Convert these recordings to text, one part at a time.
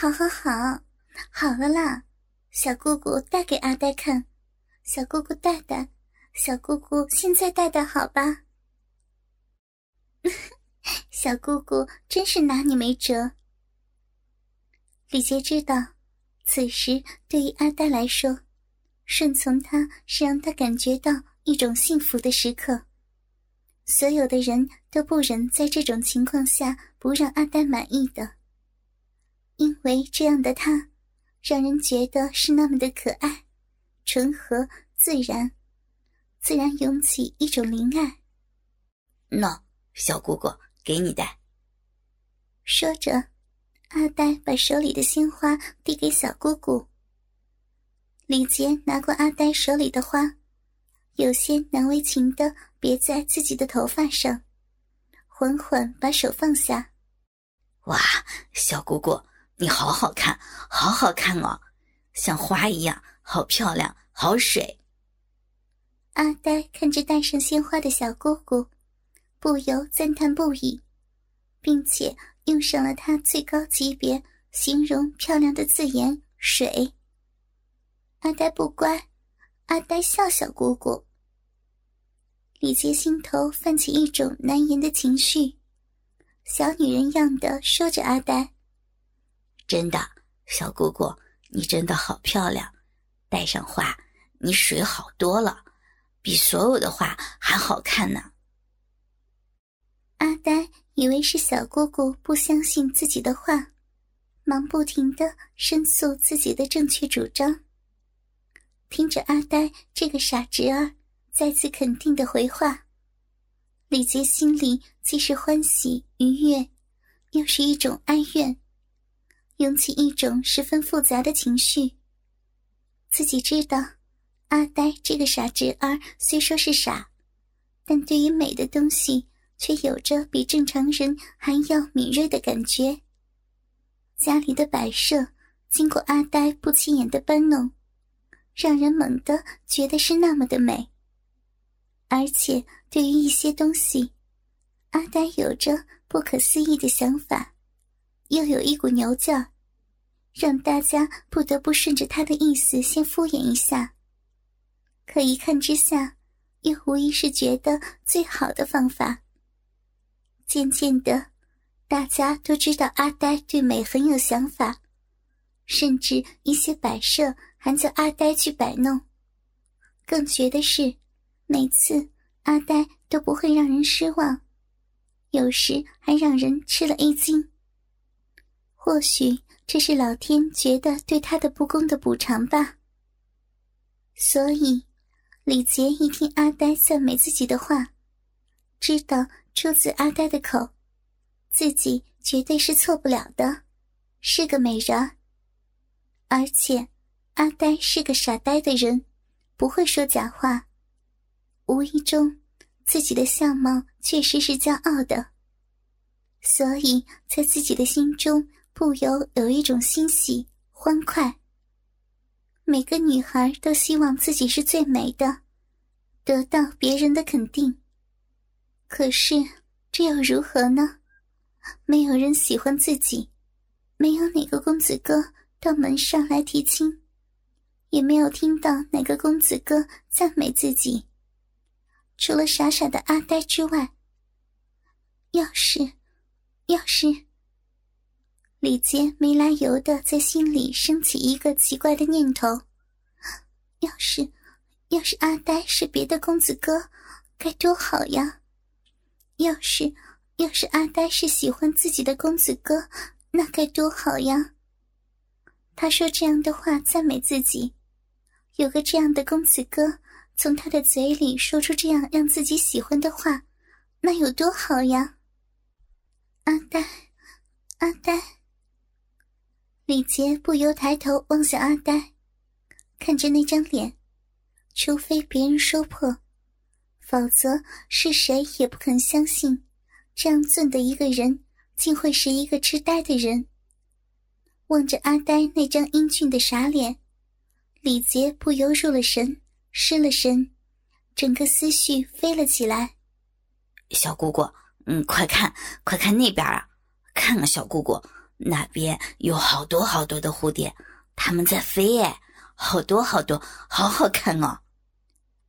好好好，好了啦，小姑姑带给阿呆看，小姑姑带带，小姑姑现在带带好吧？小姑姑真是拿你没辙。李杰知道，此时对于阿呆来说，顺从他是让他感觉到一种幸福的时刻。所有的人都不忍在这种情况下不让阿呆满意的。因为这样的他，让人觉得是那么的可爱、纯和、自然，自然涌起一种灵爱。喏，小姑姑，给你戴。说着，阿呆把手里的鲜花递给小姑姑。李杰拿过阿呆手里的花，有些难为情的别在自己的头发上，缓缓把手放下。哇，小姑姑。你好好看，好好看哦，像花一样，好漂亮，好水。阿呆看着戴上鲜花的小姑姑，不由赞叹不已，并且用上了他最高级别形容漂亮的字眼“水”。阿呆不乖，阿呆笑小姑姑。李杰心头泛起一种难言的情绪，小女人样的说着阿呆。真的，小姑姑，你真的好漂亮，戴上花，你水好多了，比所有的花还好看呢。阿呆以为是小姑姑不相信自己的话，忙不停的申诉自己的正确主张。听着阿呆这个傻侄儿再次肯定的回话，李杰心里既是欢喜愉悦，又是一种哀怨。涌起一种十分复杂的情绪。自己知道，阿呆这个傻侄儿虽说是傻，但对于美的东西却有着比正常人还要敏锐的感觉。家里的摆设经过阿呆不起眼的搬弄，让人猛地觉得是那么的美。而且对于一些东西，阿呆有着不可思议的想法。又有一股牛劲儿，让大家不得不顺着他的意思先敷衍一下。可一看之下，又无疑是觉得最好的方法。渐渐的，大家都知道阿呆对美很有想法，甚至一些摆设还叫阿呆去摆弄。更绝的是，每次阿呆都不会让人失望，有时还让人吃了一惊。或许这是老天觉得对他的不公的补偿吧。所以，李杰一听阿呆赞美自己的话，知道出自阿呆的口，自己绝对是错不了的，是个美人。而且，阿呆是个傻呆的人，不会说假话。无意中，自己的相貌确实是骄傲的，所以在自己的心中。不由有一种欣喜欢快。每个女孩都希望自己是最美的，得到别人的肯定。可是这又如何呢？没有人喜欢自己，没有哪个公子哥到门上来提亲，也没有听到哪个公子哥赞美自己。除了傻傻的阿呆之外，要是，要是。李杰没来由的在心里升起一个奇怪的念头：要是，要是阿呆是别的公子哥，该多好呀！要是，要是阿呆是喜欢自己的公子哥，那该多好呀！他说这样的话赞美自己，有个这样的公子哥从他的嘴里说出这样让自己喜欢的话，那有多好呀！阿呆，阿呆。李杰不由抬头望向阿呆，看着那张脸，除非别人说破，否则是谁也不肯相信，这样俊的一个人竟会是一个痴呆的人。望着阿呆那张英俊的傻脸，李杰不由入了神，失了神，整个思绪飞了起来。小姑姑，嗯，快看，快看那边啊！看啊，小姑姑。那边有好多好多的蝴蝶，它们在飞，哎，好多好多，好好看哦。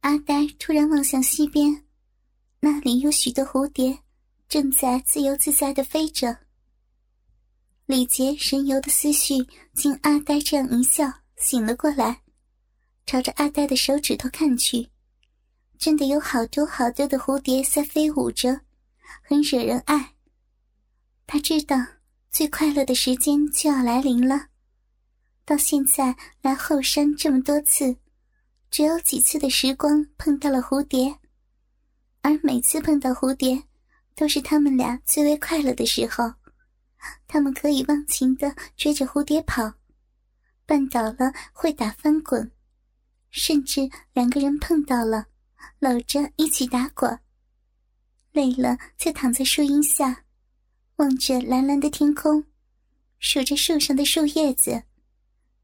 阿呆突然望向西边，那里有许多蝴蝶，正在自由自在的飞着。李杰神游的思绪经阿呆这样一笑，醒了过来，朝着阿呆的手指头看去，真的有好多好多的蝴蝶在飞舞着，很惹人爱。他知道最快乐的时间就要来临了。到现在来后山这么多次，只有几次的时光碰到了蝴蝶，而每次碰到蝴蝶，都是他们俩最为快乐的时候。他们可以忘情的追着蝴蝶跑，绊倒了会打翻滚，甚至两个人碰到了，搂着一起打滚。累了就躺在树荫下，望着蓝蓝的天空，数着树上的树叶子，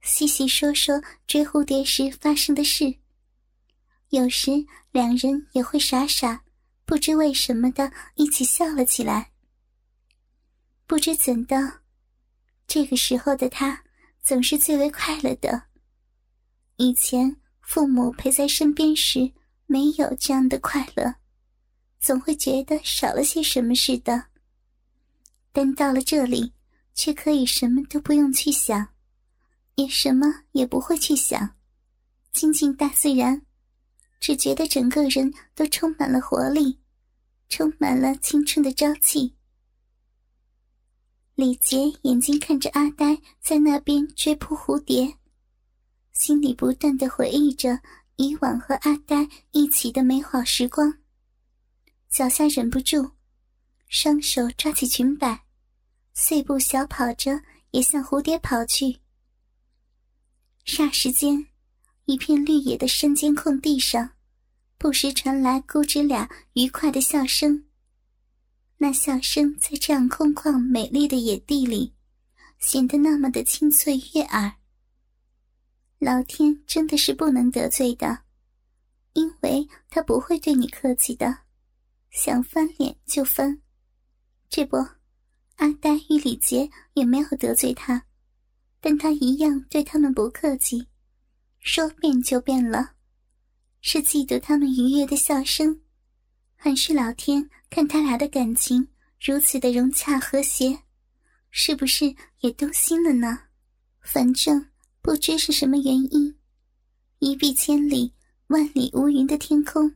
细细说说追蝴蝶时发生的事。有时两人也会傻傻不知为什么的一起笑了起来。不知怎的，这个时候的他总是最为快乐的。以前父母陪在身边时，没有这样的快乐，总会觉得少了些什么似的。但到了这里，却可以什么都不用去想，也什么也不会去想，亲近大自然，只觉得整个人都充满了活力，充满了青春的朝气。李杰眼睛看着阿呆在那边追扑蝴蝶，心里不断的回忆着以往和阿呆一起的美好时光，脚下忍不住，双手抓起裙摆，碎步小跑着也向蝴蝶跑去。霎时间，一片绿野的山间空地上，不时传来姑侄俩愉快的笑声。那笑声在这样空旷美丽的野地里，显得那么的清脆悦耳。老天真的是不能得罪的，因为他不会对你客气的，想翻脸就翻。这不，阿呆与李杰也没有得罪他，但他一样对他们不客气，说变就变了，是嫉妒他们愉悦的笑声。还是老天看他俩的感情如此的融洽和谐，是不是也动心了呢？反正不知是什么原因，一碧千里、万里无云的天空，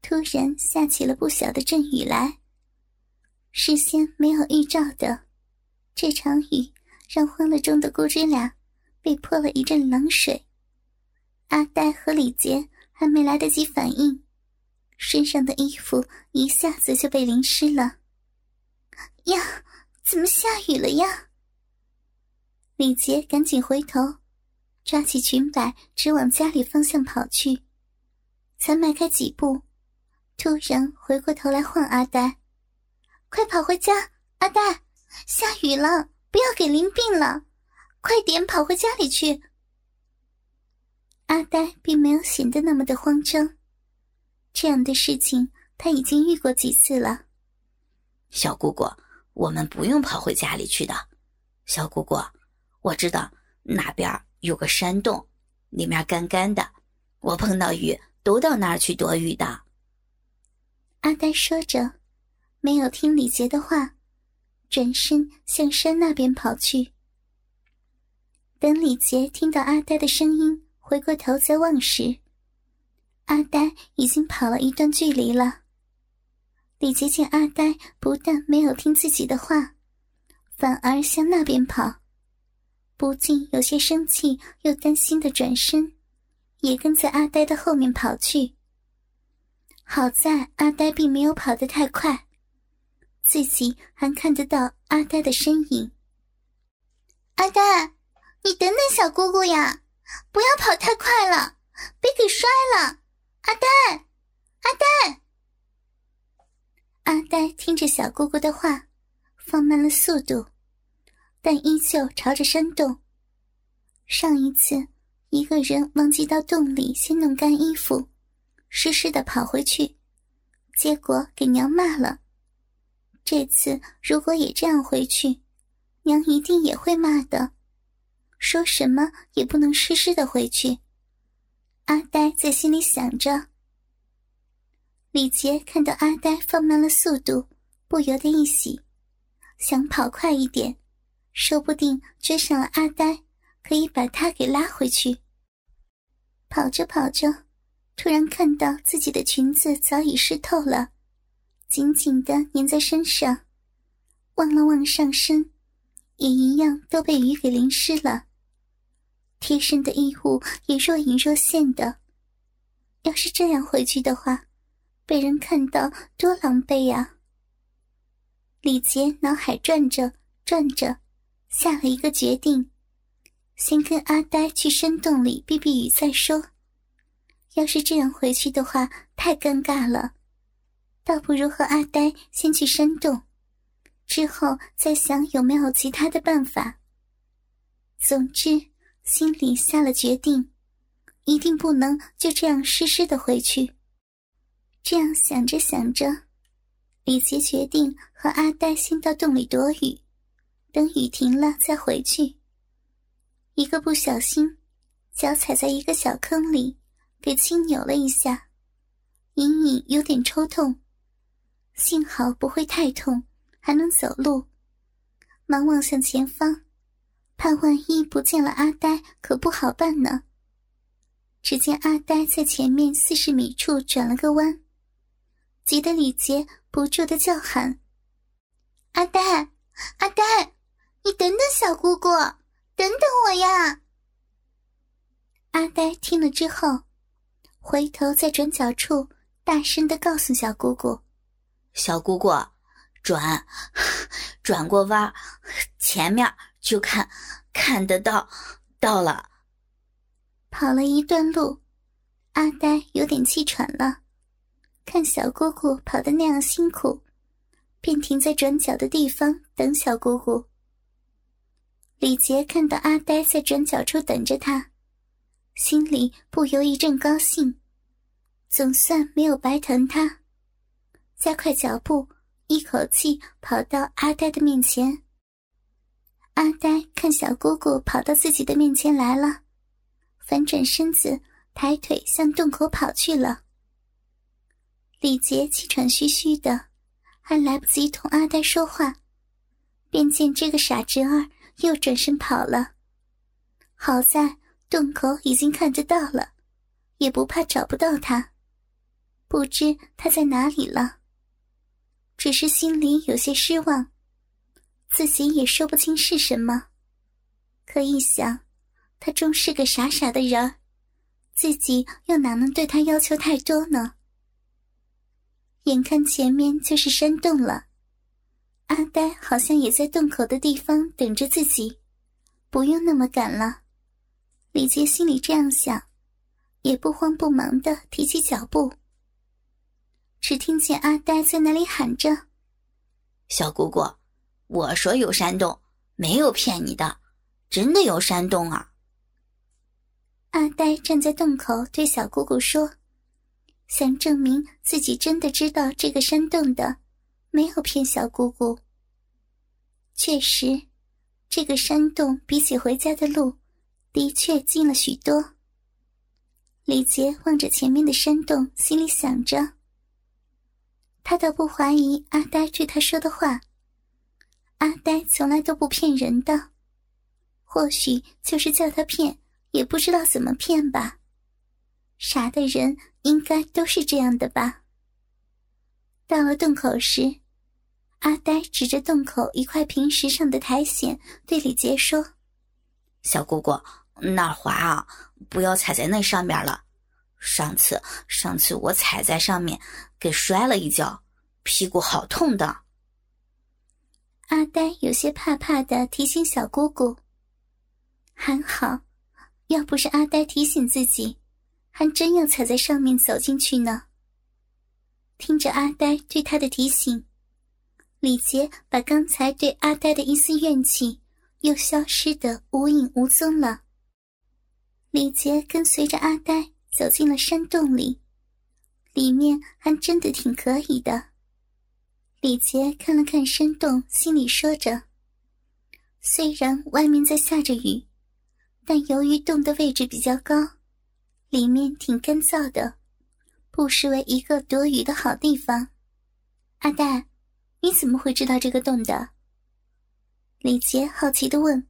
突然下起了不小的阵雨来。事先没有预兆的，这场雨让欢乐中的姑侄俩被泼了一阵冷水。阿呆和李杰还没来得及反应。身上的衣服一下子就被淋湿了。呀，怎么下雨了呀？李杰赶紧回头，抓起裙摆，直往家里方向跑去。才迈开几步，突然回过头来唤阿呆：“快跑回家！阿呆，下雨了，不要给淋病了，快点跑回家里去。”阿呆并没有显得那么的慌张。这样的事情他已经遇过几次了。小姑姑，我们不用跑回家里去的。小姑姑，我知道那边有个山洞，里面干干的。我碰到雨都到那儿去躲雨的。阿呆说着，没有听李杰的话，转身向山那边跑去。等李杰听到阿呆的声音，回过头再望时。阿呆已经跑了一段距离了。李杰见阿呆不但没有听自己的话，反而向那边跑，不禁有些生气又担心的转身，也跟在阿呆的后面跑去。好在阿呆并没有跑得太快，自己还看得到阿呆的身影。阿呆，你等等小姑姑呀，不要跑太快了，别给摔了。阿呆，阿呆，阿呆听着小姑姑的话，放慢了速度，但依旧朝着山洞。上一次一个人忘记到洞里先弄干衣服，湿湿的跑回去，结果给娘骂了。这次如果也这样回去，娘一定也会骂的。说什么也不能湿湿的回去。阿呆在心里想着。李杰看到阿呆放慢了速度，不由得一喜，想跑快一点，说不定追上了阿呆，可以把他给拉回去。跑着跑着，突然看到自己的裙子早已湿透了，紧紧的粘在身上。望了望上身，也一样都被雨给淋湿了。贴身的衣物也若隐若现的，要是这样回去的话，被人看到多狼狈呀！李杰脑海转着转着，下了一个决定：先跟阿呆去山洞里避避雨再说。要是这样回去的话，太尴尬了，倒不如和阿呆先去山洞。之后再想有没有其他的办法。总之，心里下了决定，一定不能就这样湿湿的回去。这样想着想着，李杰决定和阿呆先到洞里躲雨，等雨停了再回去。一个不小心，脚踩在一个小坑里，给轻扭了一下，隐隐有点抽痛，幸好不会太痛。还能走路，忙望向前方，怕万一不见了阿呆，可不好办呢。只见阿呆在前面四十米处转了个弯，急得李杰不住的叫喊：“阿呆，阿呆，你等等小姑姑，等等我呀！”阿呆听了之后，回头在转角处大声的告诉小姑姑：“小姑姑。”转，转过弯，前面就看，看得到，到了。跑了一段路，阿呆有点气喘了，看小姑姑跑的那样辛苦，便停在转角的地方等小姑姑。李杰看到阿呆在转角处等着他，心里不由一阵高兴，总算没有白疼他，加快脚步。一口气跑到阿呆的面前。阿呆看小姑姑跑到自己的面前来了，反转身子，抬腿向洞口跑去了。李杰气喘吁吁的，还来不及同阿呆说话，便见这个傻侄儿又转身跑了。好在洞口已经看得到了，也不怕找不到他。不知他在哪里了。只是心里有些失望，自己也说不清是什么。可一想，他终是个傻傻的人自己又哪能对他要求太多呢？眼看前面就是山洞了，阿呆好像也在洞口的地方等着自己，不用那么赶了。李杰心里这样想，也不慌不忙的提起脚步。只听见阿呆在那里喊着：“小姑姑，我说有山洞，没有骗你的，真的有山洞啊！”阿呆站在洞口对小姑姑说：“想证明自己真的知道这个山洞的，没有骗小姑姑。确实，这个山洞比起回家的路，的确近了许多。”李杰望着前面的山洞，心里想着。他倒不怀疑阿呆对他说的话，阿呆从来都不骗人的，或许就是叫他骗，也不知道怎么骗吧。傻的人应该都是这样的吧。到了洞口时，阿呆指着洞口一块平石上的苔藓，对李杰说：“小姑姑，那儿滑啊，不要踩在那上面了。”上次，上次我踩在上面，给摔了一跤，屁股好痛的。阿呆有些怕怕的提醒小姑姑：“还好，要不是阿呆提醒自己，还真要踩在上面走进去呢。”听着阿呆对他的提醒，李杰把刚才对阿呆的一丝怨气又消失的无影无踪了。李杰跟随着阿呆。走进了山洞里，里面还真的挺可以的。李杰看了看山洞，心里说着：“虽然外面在下着雨，但由于洞的位置比较高，里面挺干燥的，不失为一个躲雨的好地方。阿呆，你怎么会知道这个洞的？李杰好奇的问。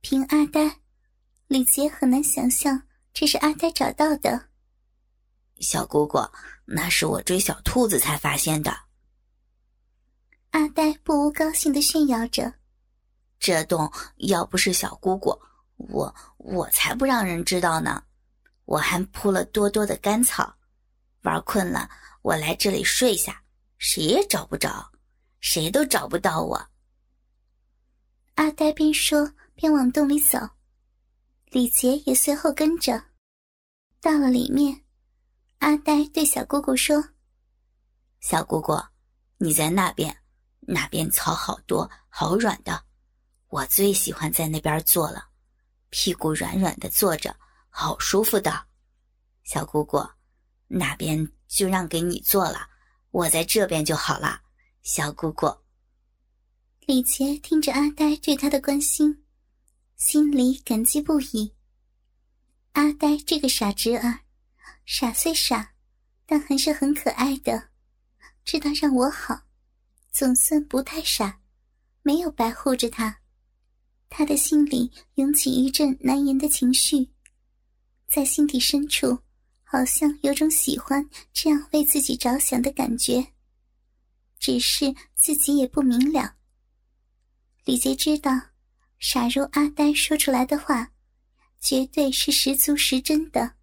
凭阿呆，李杰很难想象这是阿呆找到的。小姑姑，那是我追小兔子才发现的。阿呆不无高兴的炫耀着。这洞要不是小姑姑，我我才不让人知道呢。我还铺了多多的干草，玩困了，我来这里睡下，谁也找不着，谁都找不到我。阿呆边说边往洞里走，李杰也随后跟着。到了里面，阿呆对小姑姑说：“小姑姑，你在那边，那边草好多，好软的。”我最喜欢在那边坐了，屁股软软的坐着，好舒服的。小姑姑，那边就让给你坐了，我在这边就好了。小姑姑，李杰听着阿呆对他的关心，心里感激不已。阿呆这个傻侄儿，傻虽傻，但还是很可爱的，知道让我好，总算不太傻，没有白护着他。他的心里涌起一阵难言的情绪，在心底深处，好像有种喜欢这样为自己着想的感觉。只是自己也不明了。李杰知道，傻如阿呆说出来的话，绝对是十足十真的，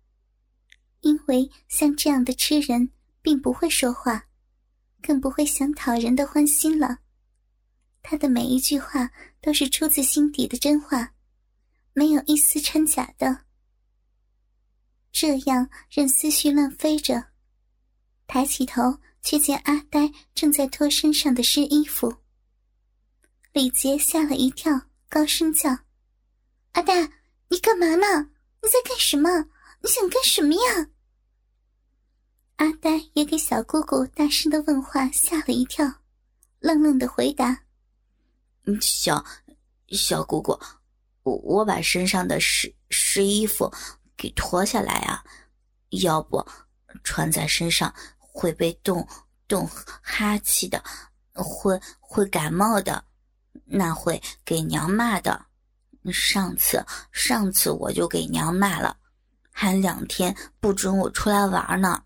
因为像这样的痴人，并不会说话，更不会想讨人的欢心了。他的每一句话都是出自心底的真话，没有一丝掺假的。这样任思绪乱飞着，抬起头却见阿呆正在脱身上的湿衣服。李杰吓了一跳，高声叫：“阿呆，你干嘛呢？你在干什么？你想干什么呀？”阿呆也给小姑姑大声的问话吓了一跳，愣愣的回答。小，小姑姑，我我把身上的湿湿衣服给脱下来啊，要不穿在身上会被冻冻哈气的，会会感冒的，那会给娘骂的。上次上次我就给娘骂了，还两天不准我出来玩呢，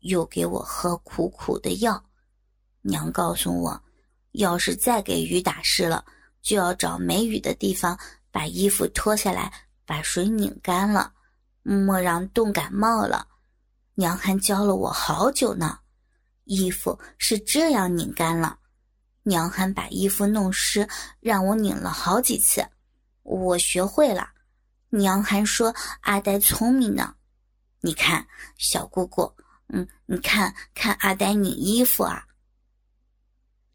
又给我喝苦苦的药，娘告诉我。要是再给雨打湿了，就要找没雨的地方把衣服脱下来，把水拧干了，莫让冻感冒了。娘还教了我好久呢，衣服是这样拧干了。娘还把衣服弄湿，让我拧了好几次，我学会了。娘还说阿呆聪明呢。你看，小姑姑，嗯，你看看阿呆拧衣服啊。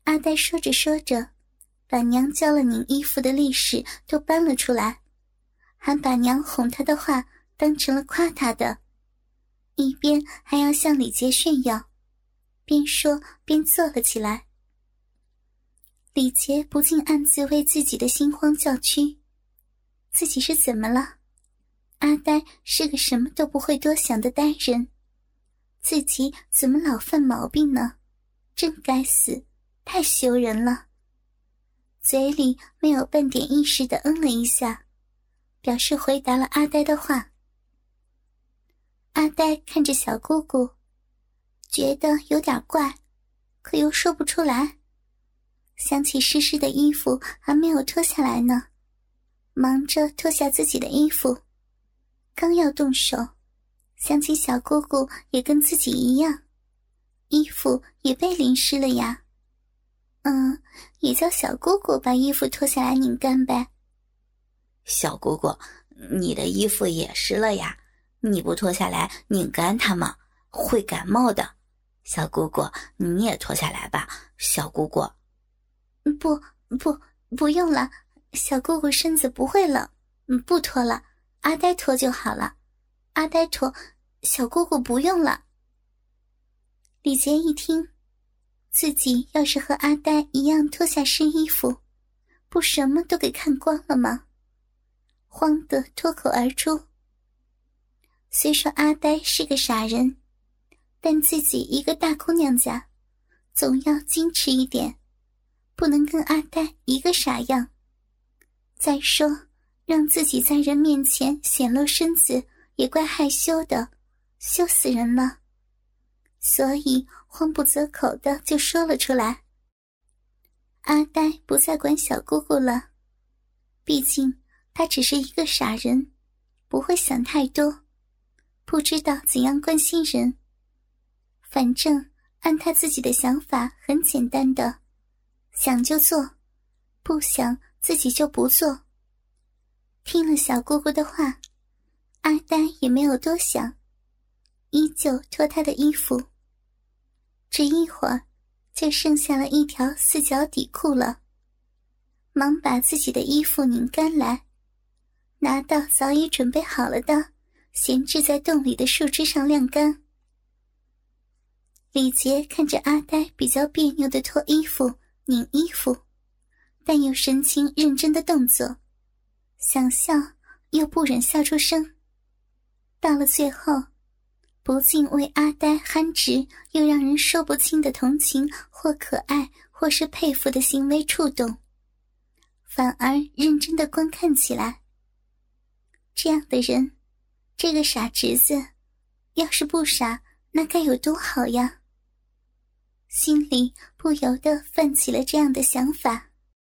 阿呆说着说着，把娘教了拧衣服的历史都搬了出来，还把娘哄他的话当成了夸他的，一边还要向李杰炫耀，边说边坐了起来。李杰不禁暗自为自己的心慌叫屈，自己是怎么了？阿呆是个什么都不会多想的呆人，自己怎么老犯毛病呢？真该死！太羞人了，嘴里没有半点意识的嗯了一下，表示回答了阿呆的话。阿呆看着小姑姑，觉得有点怪，可又说不出来。想起湿湿的衣服还没有脱下来呢，忙着脱下自己的衣服，刚要动手，想起小姑姑也跟自己一样，衣服也被淋湿了呀。嗯，也叫小姑姑把衣服脱下来拧干呗。小姑姑，你的衣服也湿了呀，你不脱下来拧干它吗？会感冒的。小姑姑，你也脱下来吧。小姑姑，不不不用了，小姑姑身子不会冷，不脱了，阿呆脱就好了。阿呆脱，小姑姑不用了。李杰一听。自己要是和阿呆一样脱下湿衣服，不什么都给看光了吗？慌得脱口而出。虽说阿呆是个傻人，但自己一个大姑娘家，总要矜持一点，不能跟阿呆一个傻样。再说，让自己在人面前显露身子也怪害羞的，羞死人了。所以慌不择口的就说了出来。阿呆不再管小姑姑了，毕竟他只是一个傻人，不会想太多，不知道怎样关心人。反正按他自己的想法，很简单的，想就做，不想自己就不做。听了小姑姑的话，阿呆也没有多想，依旧脱她的衣服。只一会儿。就剩下了一条四角底裤了，忙把自己的衣服拧干来，拿到早已准备好了的闲置在洞里的树枝上晾干。李杰看着阿呆比较别扭的脱衣服、拧衣服，但又神情认真的动作，想笑又不忍笑出声。到了最后。不禁为阿呆憨直又让人说不清的同情或可爱或是佩服的行为触动，反而认真的观看起来。这样的人，这个傻侄子，要是不傻，那该有多好呀！心里不由得泛起了这样的想法。